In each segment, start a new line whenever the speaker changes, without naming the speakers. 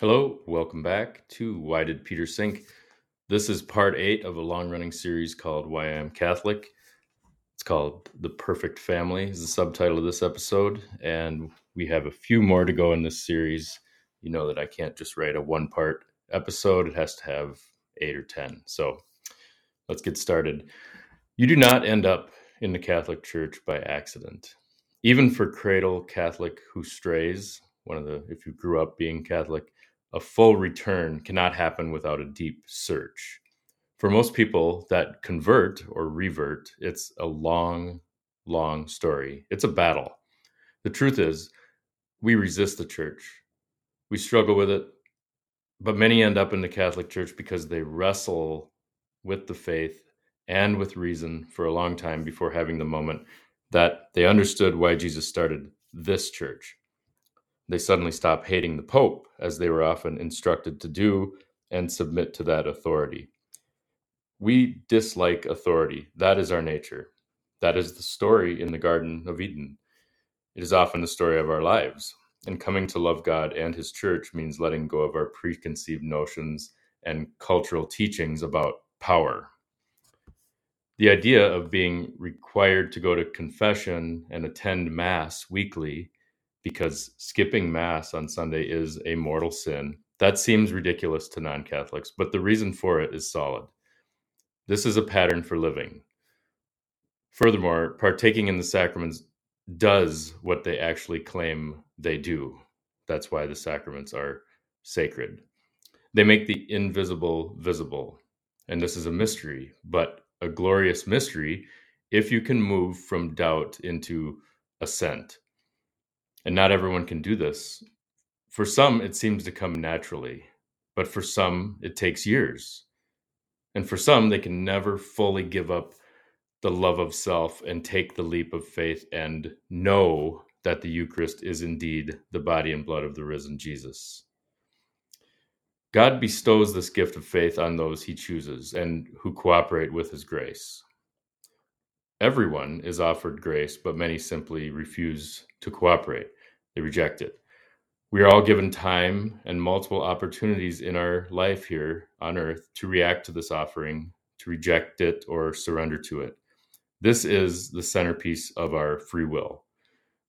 Hello, welcome back to Why Did Peter Sink? This is part eight of a long running series called Why I Am Catholic. It's called The Perfect Family, is the subtitle of this episode. And we have a few more to go in this series. You know that I can't just write a one part episode, it has to have eight or 10. So let's get started. You do not end up in the Catholic Church by accident. Even for cradle Catholic who strays, one of the, if you grew up being Catholic, a full return cannot happen without a deep search. For most people that convert or revert, it's a long, long story. It's a battle. The truth is, we resist the church. We struggle with it, but many end up in the Catholic Church because they wrestle with the faith and with reason for a long time before having the moment that they understood why Jesus started this church they suddenly stop hating the Pope, as they were often instructed to do, and submit to that authority. We dislike authority. That is our nature. That is the story in the Garden of Eden. It is often the story of our lives. And coming to love God and His church means letting go of our preconceived notions and cultural teachings about power. The idea of being required to go to confession and attend Mass weekly because skipping Mass on Sunday is a mortal sin. That seems ridiculous to non Catholics, but the reason for it is solid. This is a pattern for living. Furthermore, partaking in the sacraments does what they actually claim they do. That's why the sacraments are sacred. They make the invisible visible. And this is a mystery, but a glorious mystery if you can move from doubt into assent and not everyone can do this. For some, it seems to come naturally, but for some, it takes years. And for some, they can never fully give up the love of self and take the leap of faith and know that the Eucharist is indeed the body and blood of the risen Jesus. God bestows this gift of faith on those he chooses and who cooperate with his grace. Everyone is offered grace, but many simply refuse to cooperate. They reject it. We are all given time and multiple opportunities in our life here on earth to react to this offering, to reject it, or surrender to it. This is the centerpiece of our free will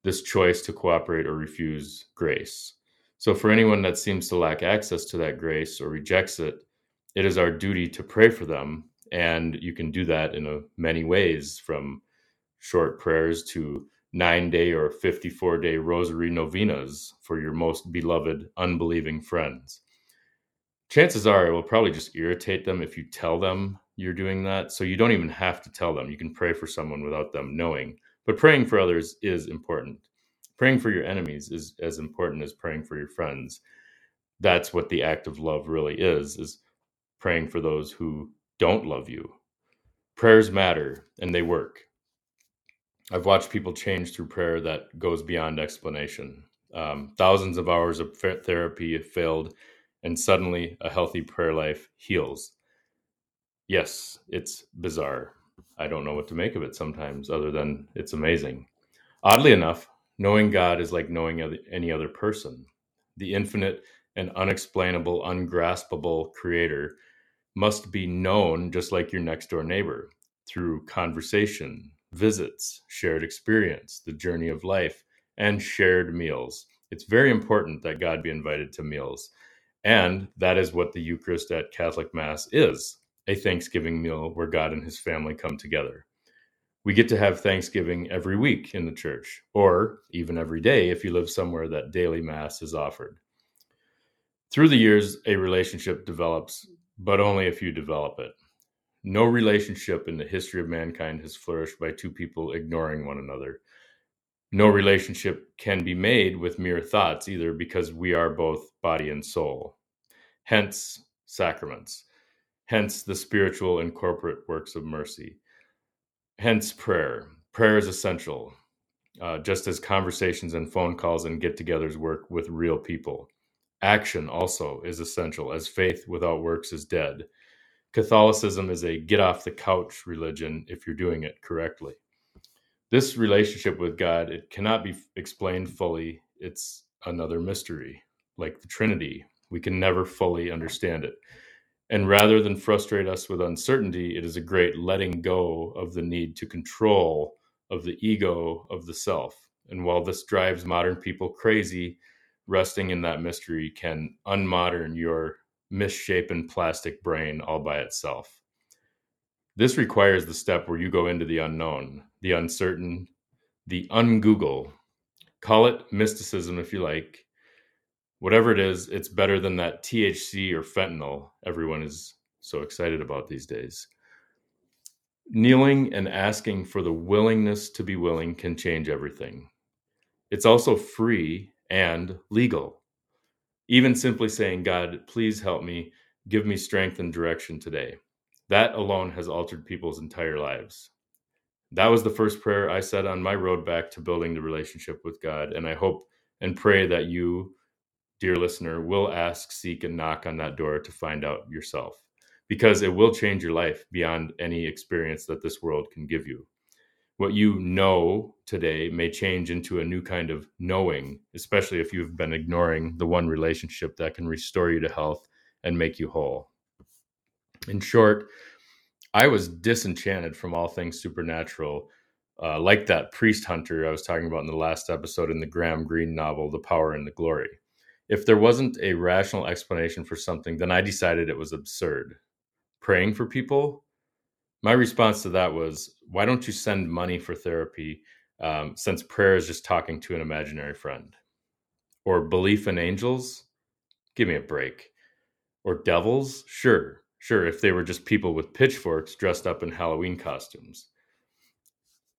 this choice to cooperate or refuse grace. So, for anyone that seems to lack access to that grace or rejects it, it is our duty to pray for them. And you can do that in a, many ways from short prayers to nine day or 54 day rosary novenas for your most beloved unbelieving friends. Chances are it will probably just irritate them if you tell them you're doing that. So you don't even have to tell them. You can pray for someone without them knowing. But praying for others is important. Praying for your enemies is as important as praying for your friends. That's what the act of love really is, is praying for those who don't love you. Prayers matter and they work. I've watched people change through prayer that goes beyond explanation. Um, thousands of hours of therapy failed, and suddenly a healthy prayer life heals. Yes, it's bizarre. I don't know what to make of it sometimes, other than it's amazing. Oddly enough, knowing God is like knowing any other person. The infinite and unexplainable, ungraspable creator must be known just like your next door neighbor through conversation, visits, shared experience, the journey of life, and shared meals. It's very important that God be invited to meals. And that is what the Eucharist at Catholic Mass is a Thanksgiving meal where God and his family come together. We get to have Thanksgiving every week in the church, or even every day if you live somewhere that daily Mass is offered. Through the years, a relationship develops, but only if you develop it. No relationship in the history of mankind has flourished by two people ignoring one another. No relationship can be made with mere thoughts either because we are both body and soul. Hence, sacraments. Hence, the spiritual and corporate works of mercy. Hence, prayer. Prayer is essential, uh, just as conversations and phone calls and get togethers work with real people. Action also is essential, as faith without works is dead. Catholicism is a get off the couch religion if you're doing it correctly. This relationship with God, it cannot be explained fully. It's another mystery, like the Trinity, We can never fully understand it. And rather than frustrate us with uncertainty, it is a great letting go of the need to control, of the ego, of the self. And while this drives modern people crazy, resting in that mystery can unmodern your misshapen plastic brain all by itself. This requires the step where you go into the unknown, the uncertain, the ungoogle. Call it mysticism if you like, whatever it is, it's better than that THC or fentanyl everyone is so excited about these days. Kneeling and asking for the willingness to be willing can change everything. It's also free and legal. Even simply saying, God, please help me, give me strength and direction today. That alone has altered people's entire lives. That was the first prayer I said on my road back to building the relationship with God. And I hope and pray that you dear listener, will ask, seek, and knock on that door to find out yourself because it will change your life beyond any experience that this world can give you. What you know today may change into a new kind of knowing, especially if you've been ignoring the one relationship that can restore you to health and make you whole. In short, I was disenchanted from all things supernatural, uh, like that priest hunter I was talking about in the last episode in the Graham Greene novel, The Power and the Glory if there wasn't a rational explanation for something, then I decided it was absurd. Praying for people, my response to that was, why don't you send money for therapy um, since prayer is just talking to an imaginary friend? Or belief in angels? Give me a break. Or devils? Sure, sure, if they were just people with pitchforks dressed up in Halloween costumes.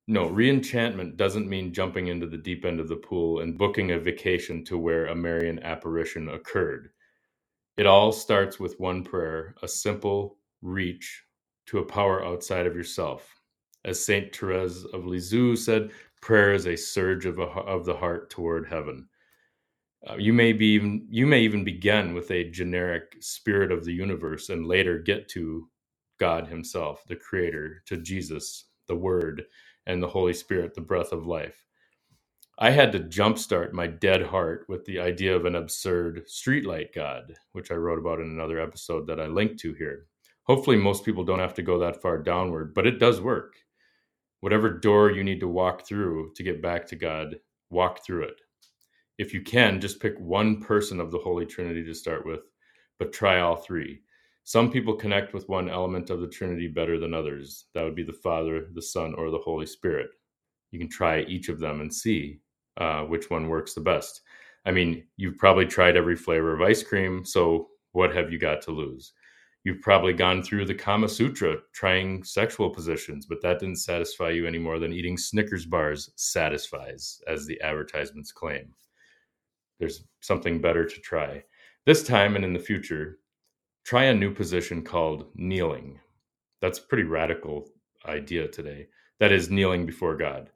No, reenchantment doesn't mean jumping into the deep end of the pool and booking a vacation to where a Marian apparition occurred. It all starts with one prayer, a simple reach to a power outside of yourself. As Saint Therese of Lisieux said, prayer is a surge of, a, of the heart toward heaven. Uh, you may be even you may even begin with a generic spirit of the universe and later get to God himself, the creator, to Jesus, the word, and the Holy Spirit, the breath of life. I had to jumpstart my dead heart with the idea of an absurd streetlight God, which I wrote about in another episode that I linked to here. Hopefully, most people don't have to go that far downward, but it does work. Whatever door you need to walk through to get back to God, walk through it. If you can, just pick one person of the Holy Trinity to start with, but try all three. Some people connect with one element of the Trinity better than others. That would be the Father, the Son, or the Holy Spirit. You can try each of them and see uh, which one works the best. I mean, you've probably tried every flavor of ice cream, so what have you got to lose? You've probably gone through the Kama Sutra trying sexual positions, but that didn't satisfy you any more than eating Snickers bars satisfies, as the advertisements claim. There's something better to try. This time and in the future, try a new position called kneeling. That's a pretty radical idea today. That is kneeling before God.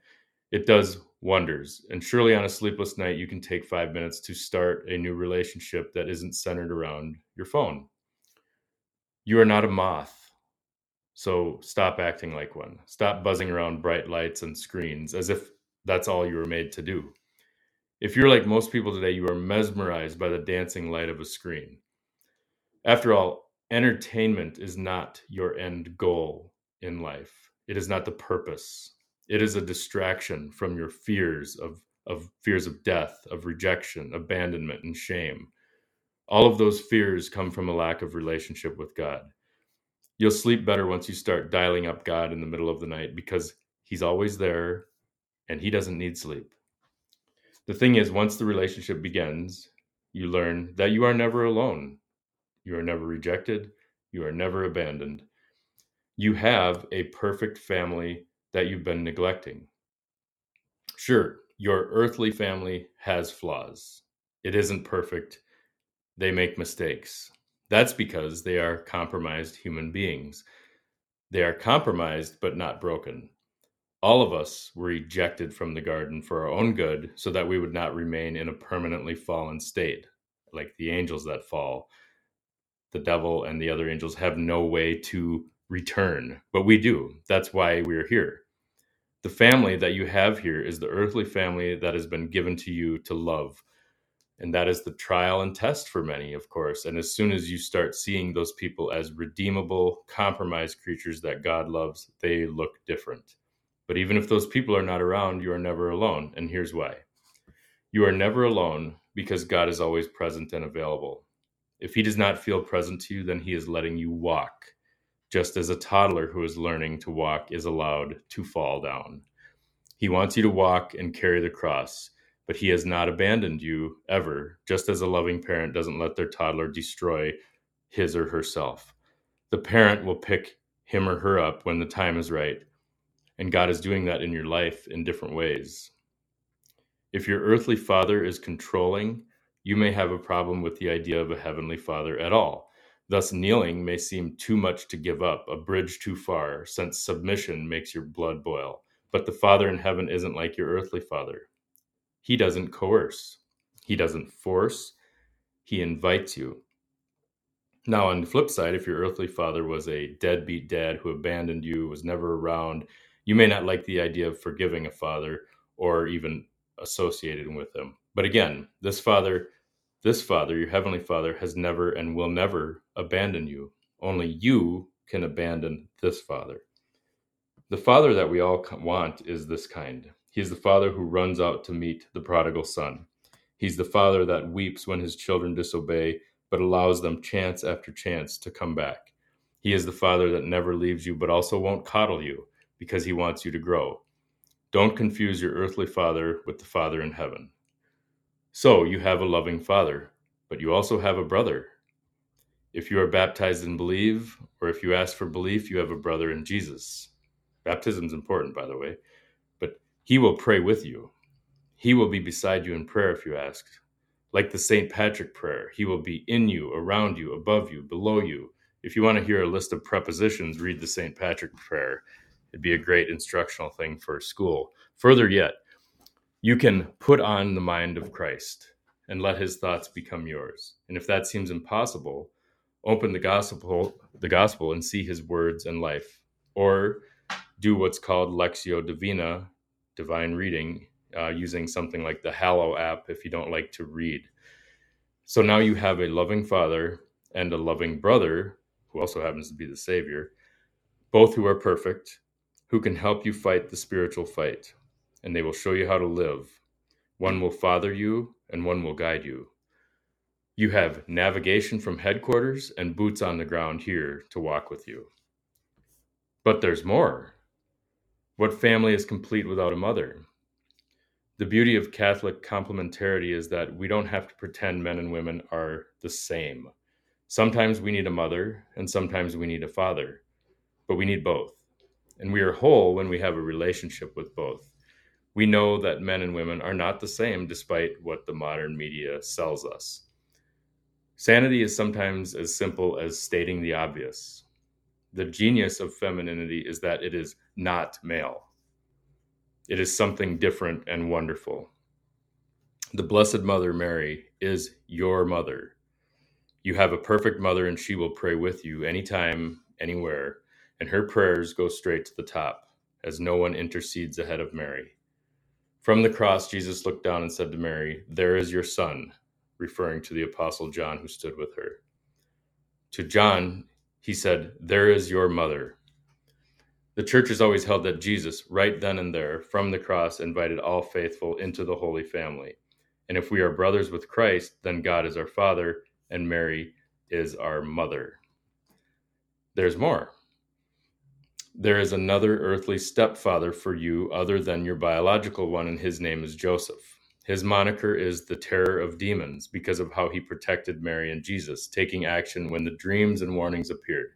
It does wonders. And surely on a sleepless night, you can take five minutes to start a new relationship that isn't centered around your phone. You are not a moth. So stop acting like one. Stop buzzing around bright lights and screens as if that's all you were made to do. If you're like most people today, you are mesmerized by the dancing light of a screen. After all, entertainment is not your end goal in life. It is not the purpose. It is a distraction from your fears of, of fears of death, of rejection, abandonment, and shame. All of those fears come from a lack of relationship with God. You'll sleep better once you start dialing up God in the middle of the night because He's always there and He doesn't need sleep. The thing is, once the relationship begins, you learn that you are never alone you are never rejected. You are never abandoned. You have a perfect family that you've been neglecting. Sure, your earthly family has flaws. It isn't perfect. They make mistakes. That's because they are compromised human beings. They are compromised but not broken. All of us were ejected from the garden for our own good so that we would not remain in a permanently fallen state, like the angels that fall the devil and the other angels have no way to return, but we do. That's why we're here. The family that you have here is the earthly family that has been given to you to love. And that is the trial and test for many, of course. And as soon as you start seeing those people as redeemable, compromised creatures that God loves, they look different. But even if those people are not around, you are never alone. And here's why you are never alone because God is always present and available. If He does not feel present to you, then He is letting you walk, just as a toddler who is learning to walk is allowed to fall down. He wants you to walk and carry the cross but he has not abandoned you ever, just as a loving parent doesn't let their toddler destroy his or herself. The parent will pick him or her up when the time is right, and God is doing that in your life in different ways. If your earthly father is controlling, you may have a problem with the idea of a heavenly father at all. Thus, kneeling may seem too much to give up, a bridge too far, since submission makes your blood boil. But the Father in heaven isn't like your earthly father. He doesn't coerce, he doesn't force, he invites you. Now, on the flip side, if your earthly father was a deadbeat dad who abandoned you, was never around, you may not like the idea of forgiving a father or even associating with him. But again, this father, this father, your heavenly father, has never and will never abandon you. Only you can abandon this father. The father that we all want is this kind. He is the father who runs out to meet the prodigal son. He's the father that weeps when his children disobey, but allows them chance after chance to come back. He is the father that never leaves you, but also won't coddle you because he wants you to grow. Don't confuse your earthly father with the father in heaven. So you have a loving father, but you also have a brother. If you are baptized and believe, or if you ask for belief, you have a brother in Jesus. Baptism is important, by the way. He will pray with you. He will be beside you in prayer if you ask. Like the St. Patrick prayer, he will be in you, around you, above you, below you. If you want to hear a list of prepositions, read the St. Patrick prayer. It'd be a great instructional thing for school. Further yet, you can put on the mind of Christ and let his thoughts become yours. And if that seems impossible, open the gospel the gospel and see his words and life or do what's called lectio divina divine reading uh, using something like the Hallow app if you don't like to read. So now you have a loving father and a loving brother who also happens to be the Savior, both who are perfect, who can help you fight the spiritual fight, and they will show you how to live. One will father you, and one will guide you. You have navigation from headquarters and boots on the ground here to walk with you. But there's more. What family is complete without a mother? The beauty of Catholic complementarity is that we don't have to pretend men and women are the same. Sometimes we need a mother, and sometimes we need a father, but we need both. And we are whole when we have a relationship with both. We know that men and women are not the same despite what the modern media sells us. Sanity is sometimes as simple as stating the obvious the genius of femininity is that it is not male. It is something different and wonderful. The Blessed Mother Mary is your mother. You have a perfect mother, and she will pray with you anytime, anywhere, and her prayers go straight to the top, as no one intercedes ahead of Mary. From the cross, Jesus looked down and said to Mary, There is your son, referring to the Apostle John who stood with her. To John, he said, There is your mother. The church has always held that Jesus, right then and there, from the cross, invited all faithful into the Holy Family. And if we are brothers with Christ, then God is our Father, and Mary is our mother. There's more. There is another earthly stepfather for you other than your biological one, and his name is Joseph. His moniker is the terror of demons because of how he protected Mary and Jesus, taking action when the dreams and warnings appeared.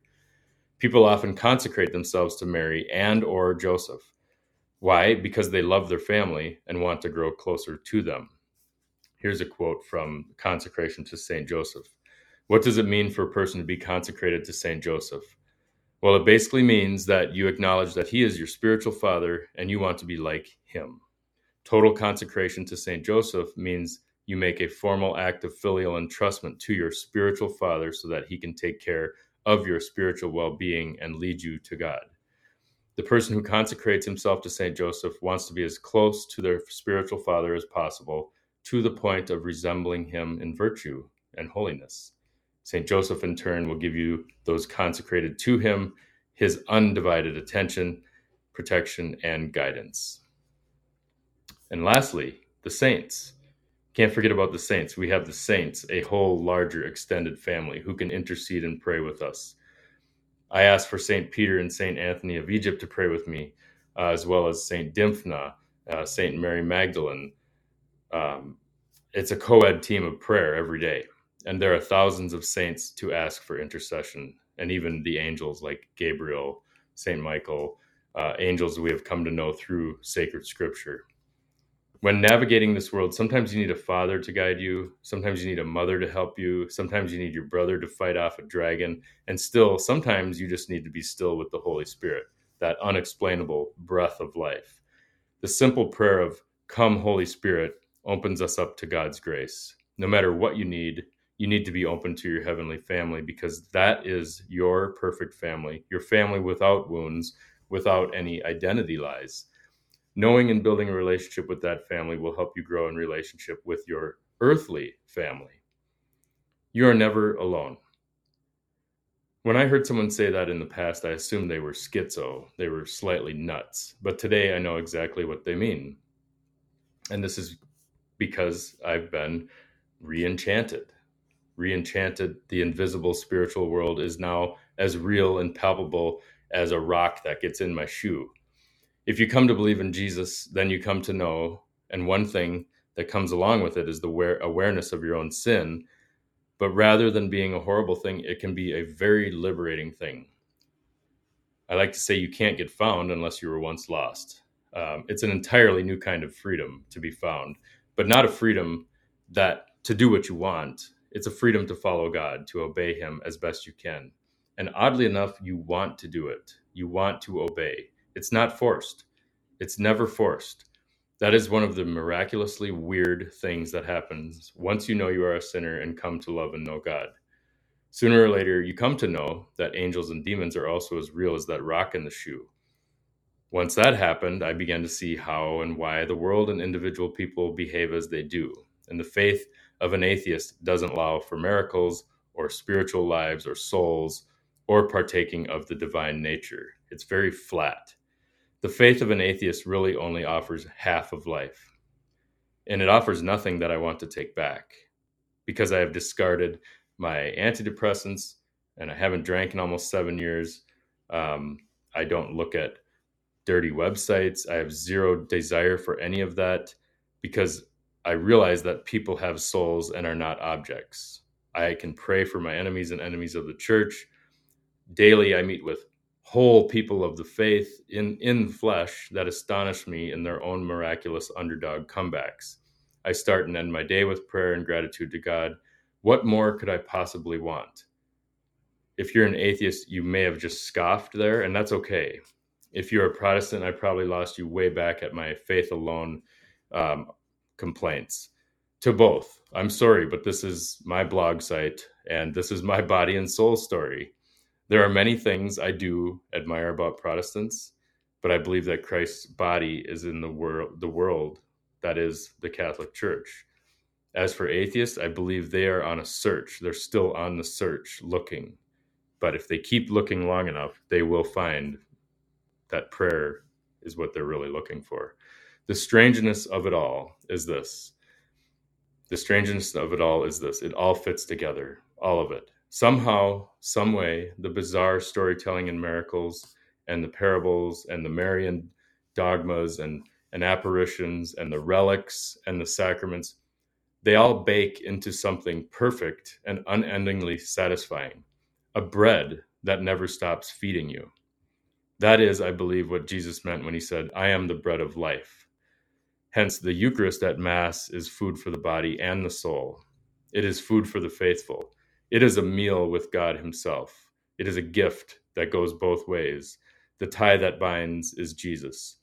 People often consecrate themselves to Mary and or Joseph. Why? Because they love their family and want to grow closer to them. Here's a quote from Consecration to St. Joseph. What does it mean for a person to be consecrated to St. Joseph? Well, it basically means that you acknowledge that he is your spiritual father and you want to be like him. Total consecration to St. Joseph means you make a formal act of filial entrustment to your spiritual father so that he can take care of your spiritual well being and lead you to God. The person who consecrates himself to St. Joseph wants to be as close to their spiritual father as possible to the point of resembling him in virtue and holiness. St. Joseph, in turn, will give you those consecrated to him, his undivided attention, protection, and guidance. And lastly, the saints. Can't forget about the saints. We have the saints, a whole larger extended family who can intercede and pray with us. I asked for St. Peter and St. Anthony of Egypt to pray with me, uh, as well as St. Dymphna, uh, St. Mary Magdalene. Um, it's a co ed team of prayer every day. And there are thousands of saints to ask for intercession, and even the angels like Gabriel, St. Michael, uh, angels we have come to know through sacred scripture when navigating this world, sometimes you need a father to guide you. Sometimes you need a mother to help you. Sometimes you need your brother to fight off a dragon. And still, sometimes you just need to be still with the Holy Spirit, that unexplainable breath of life. The simple prayer of, Come, Holy Spirit, opens us up to God's grace. No matter what you need, you need to be open to your heavenly family because that is your perfect family, your family without wounds, without any identity lies knowing and building a relationship with that family will help you grow in relationship with your earthly family. You are never alone. When I heard someone say that in the past, I assumed they were schizo, they were slightly nuts. But today I know exactly what they mean. And this is because I've been re-enchanted. Re-enchanted, the invisible spiritual world is now as real and palpable as a rock that gets in my shoe if you come to believe in Jesus, then you come to know, and one thing that comes along with it is the awareness of your own sin. But rather than being a horrible thing, it can be a very liberating thing. I like to say you can't get found unless you were once lost. Um, it's an entirely new kind of freedom to be found, but not a freedom that to do what you want. It's a freedom to follow God, to obey Him as best you can. And oddly enough, you want to do it. You want to obey. It's not forced. It's never forced. That is one of the miraculously weird things that happens once you know you are a sinner and come to love and know God. Sooner or later, you come to know that angels and demons are also as real as that rock in the shoe. Once that happened, I began to see how and why the world and individual people behave as they do. And the faith of an atheist doesn't allow for miracles or spiritual lives or souls or partaking of the divine nature. It's very flat the faith of an atheist really only offers half of life. And it offers nothing that I want to take back because I have discarded my antidepressants and I haven't drank in almost seven years. Um, I don't look at dirty websites. I have zero desire for any of that because I realize that people have souls and are not objects. I can pray for my enemies and enemies of the church. Daily, I meet with whole people of the faith in in flesh that astonish me in their own miraculous underdog comebacks. I start and end my day with prayer and gratitude to God. What more could I possibly want? If you're an atheist, you may have just scoffed there, and that's okay. If you're a Protestant, I probably lost you way back at my faith alone um, complaints. To both, I'm sorry, but this is my blog site, and this is my body and soul story there are many things I do admire about Protestants, but I believe that Christ's body is in the world, the world that is the Catholic Church. As for atheists, I believe they are on a search. They're still on the search, looking. But if they keep looking long enough, they will find that prayer is what they're really looking for. The strangeness of it all is this. The strangeness of it all is this. It all fits together, all of it somehow, some way, the bizarre storytelling and miracles and the parables and the Marian dogmas and, and apparitions and the relics and the sacraments, they all bake into something perfect and unendingly satisfying a bread that never stops feeding you. That is, I believe, what Jesus meant when he said, I am the bread of life. Hence, the Eucharist at Mass is food for the body and the soul. It is food for the faithful. It is a meal with God Himself. It is a gift that goes both ways. The tie that binds is Jesus.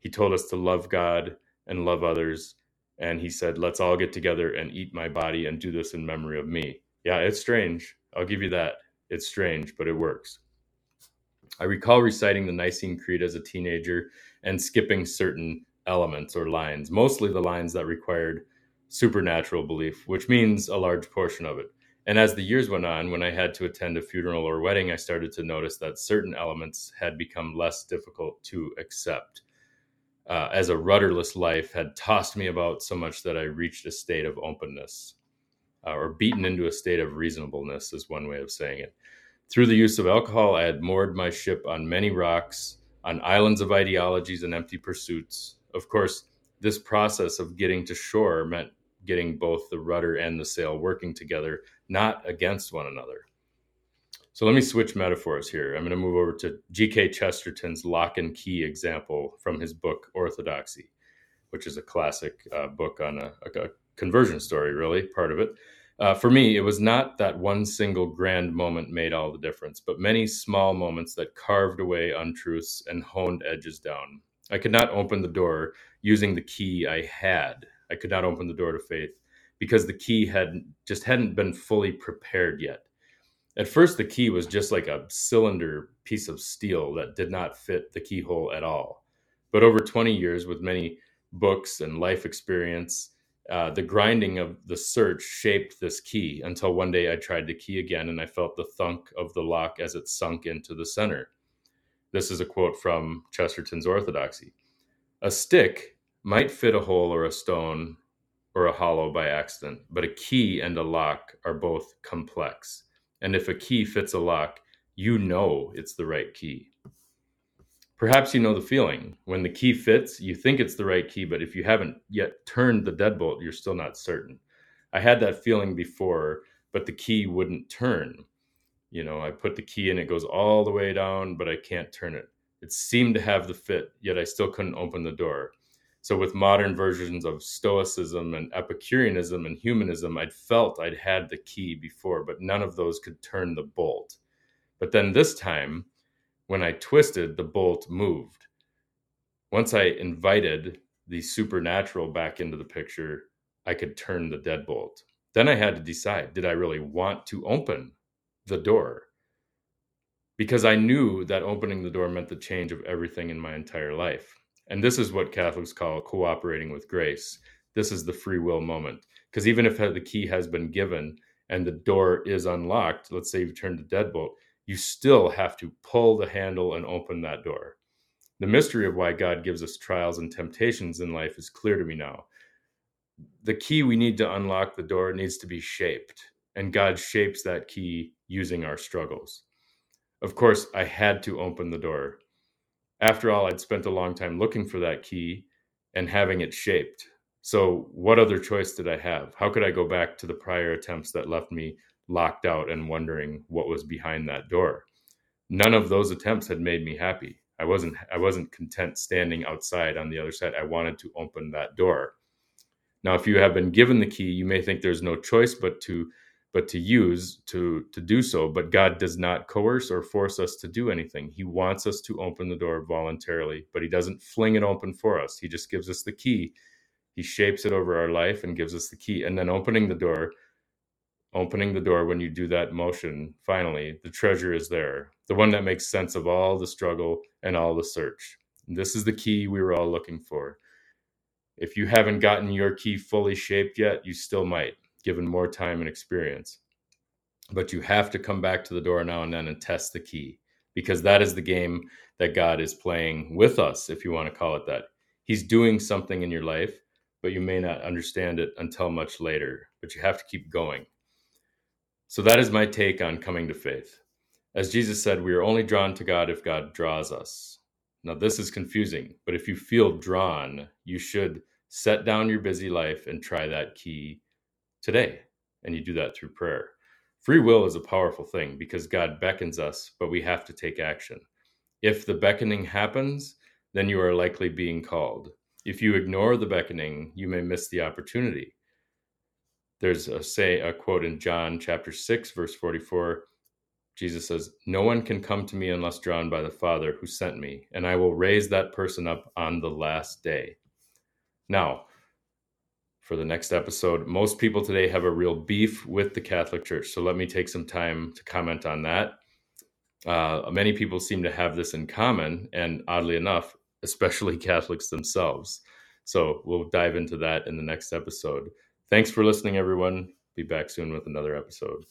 He told us to love God and love others. And He said, Let's all get together and eat my body and do this in memory of me. Yeah, it's strange. I'll give you that. It's strange, but it works. I recall reciting the Nicene Creed as a teenager and skipping certain elements or lines, mostly the lines that required supernatural belief, which means a large portion of it. And as the years went on, when I had to attend a funeral or wedding, I started to notice that certain elements had become less difficult to accept. Uh, as a rudderless life had tossed me about so much that I reached a state of openness, uh, or beaten into a state of reasonableness, is one way of saying it. Through the use of alcohol, I had moored my ship on many rocks, on islands of ideologies and empty pursuits. Of course, this process of getting to shore meant getting both the rudder and the sail working together, not against one another. So let me switch metaphors here. I'm going to move over to G.K. Chesterton's lock and key example from his book Orthodoxy, which is a classic uh, book on a, a, conversion story, really, part of it. Uh, for me, it was not that one single grand moment made all the difference, but many small moments that carved away untruths and honed edges down. I could not open the door using the key I had. I could not open the door to faith because the key had just hadn't been fully prepared yet. At first, the key was just like a cylinder piece of steel that did not fit the keyhole at all. But over 20 years, with many books and life experience, uh, the grinding of the search shaped this key until one day I tried the key again and I felt the thunk of the lock as it sunk into the center. This is a quote from Chesterton's Orthodoxy. A stick might fit a hole or a stone or a hollow by accident, but a key and a lock are both complex. And if a key fits a lock, you know it's the right key. Perhaps you know the feeling. When the key fits, you think it's the right key, but if you haven't yet turned the deadbolt, you're still not certain. I had that feeling before, but the key wouldn't turn. You know, I put the key in, it goes all the way down, but I can't turn it. It seemed to have the fit, yet I still couldn't open the door. So, with modern versions of Stoicism and Epicureanism and humanism, I'd felt I'd had the key before, but none of those could turn the bolt. But then this time, when I twisted, the bolt moved. Once I invited the supernatural back into the picture, I could turn the deadbolt. Then I had to decide did I really want to open the door? Because I knew that opening the door meant the change of everything in my entire life. And this is what Catholics call cooperating with grace. This is the free will moment. Because even if the key has been given and the door is unlocked, let's say you've turned the deadbolt, you still have to pull the handle and open that door. The mystery of why God gives us trials and temptations in life is clear to me now. The key we need to unlock the door needs to be shaped, and God shapes that key using our struggles. Of course, I had to open the door. After all, I'd spent a long time looking for that key and having it shaped. So, what other choice did I have? How could I go back to the prior attempts that left me locked out and wondering what was behind that door. None of those attempts had made me happy. I wasn't I wasn't content standing outside on the other side. I wanted to open that door. Now, if you have been given the key, you may think there's no choice but to but to use to to do so. But god does not coerce or force us to do anything. He wants us to open the door voluntarily but he doesn't fling it open for us. He just gives us the key. He shapes it over our life and gives us the key. And then opening the door opening the door when you do that motion finally the treasure is there the one that makes sense of all the struggle and all the search. This is the key we were all looking for. If you haven't gotten your key fully shaped yet you still might given more time and experience but you have to come back to the door now and then and test the key because that is the game that god is playing with us if you want to call it that he's doing something in your life but you may not understand it until much later but you have to keep going so that is my take on coming to faith. As Jesus said, we are only drawn to God if God draws us. Now, this is confusing, but if you feel drawn, you should set down your busy life and try that key today. And you do that through prayer. Free will is a powerful thing because God beckons us, but we have to take action. If the beckoning happens, then you are likely being called. If you ignore the beckoning, you may miss the opportunity there's a say a quote in John chapter 6 verse 44 Jesus says no one can come to me unless drawn by the father who sent me and I will raise that person up on the last day now for the next episode most people today have a real beef with the Catholic Church so let me take some time to comment on that uh, many people seem to have this in common and oddly enough especially Catholics themselves so we'll dive into that in the next episode Thanks for listening, everyone. Be back soon with another episode.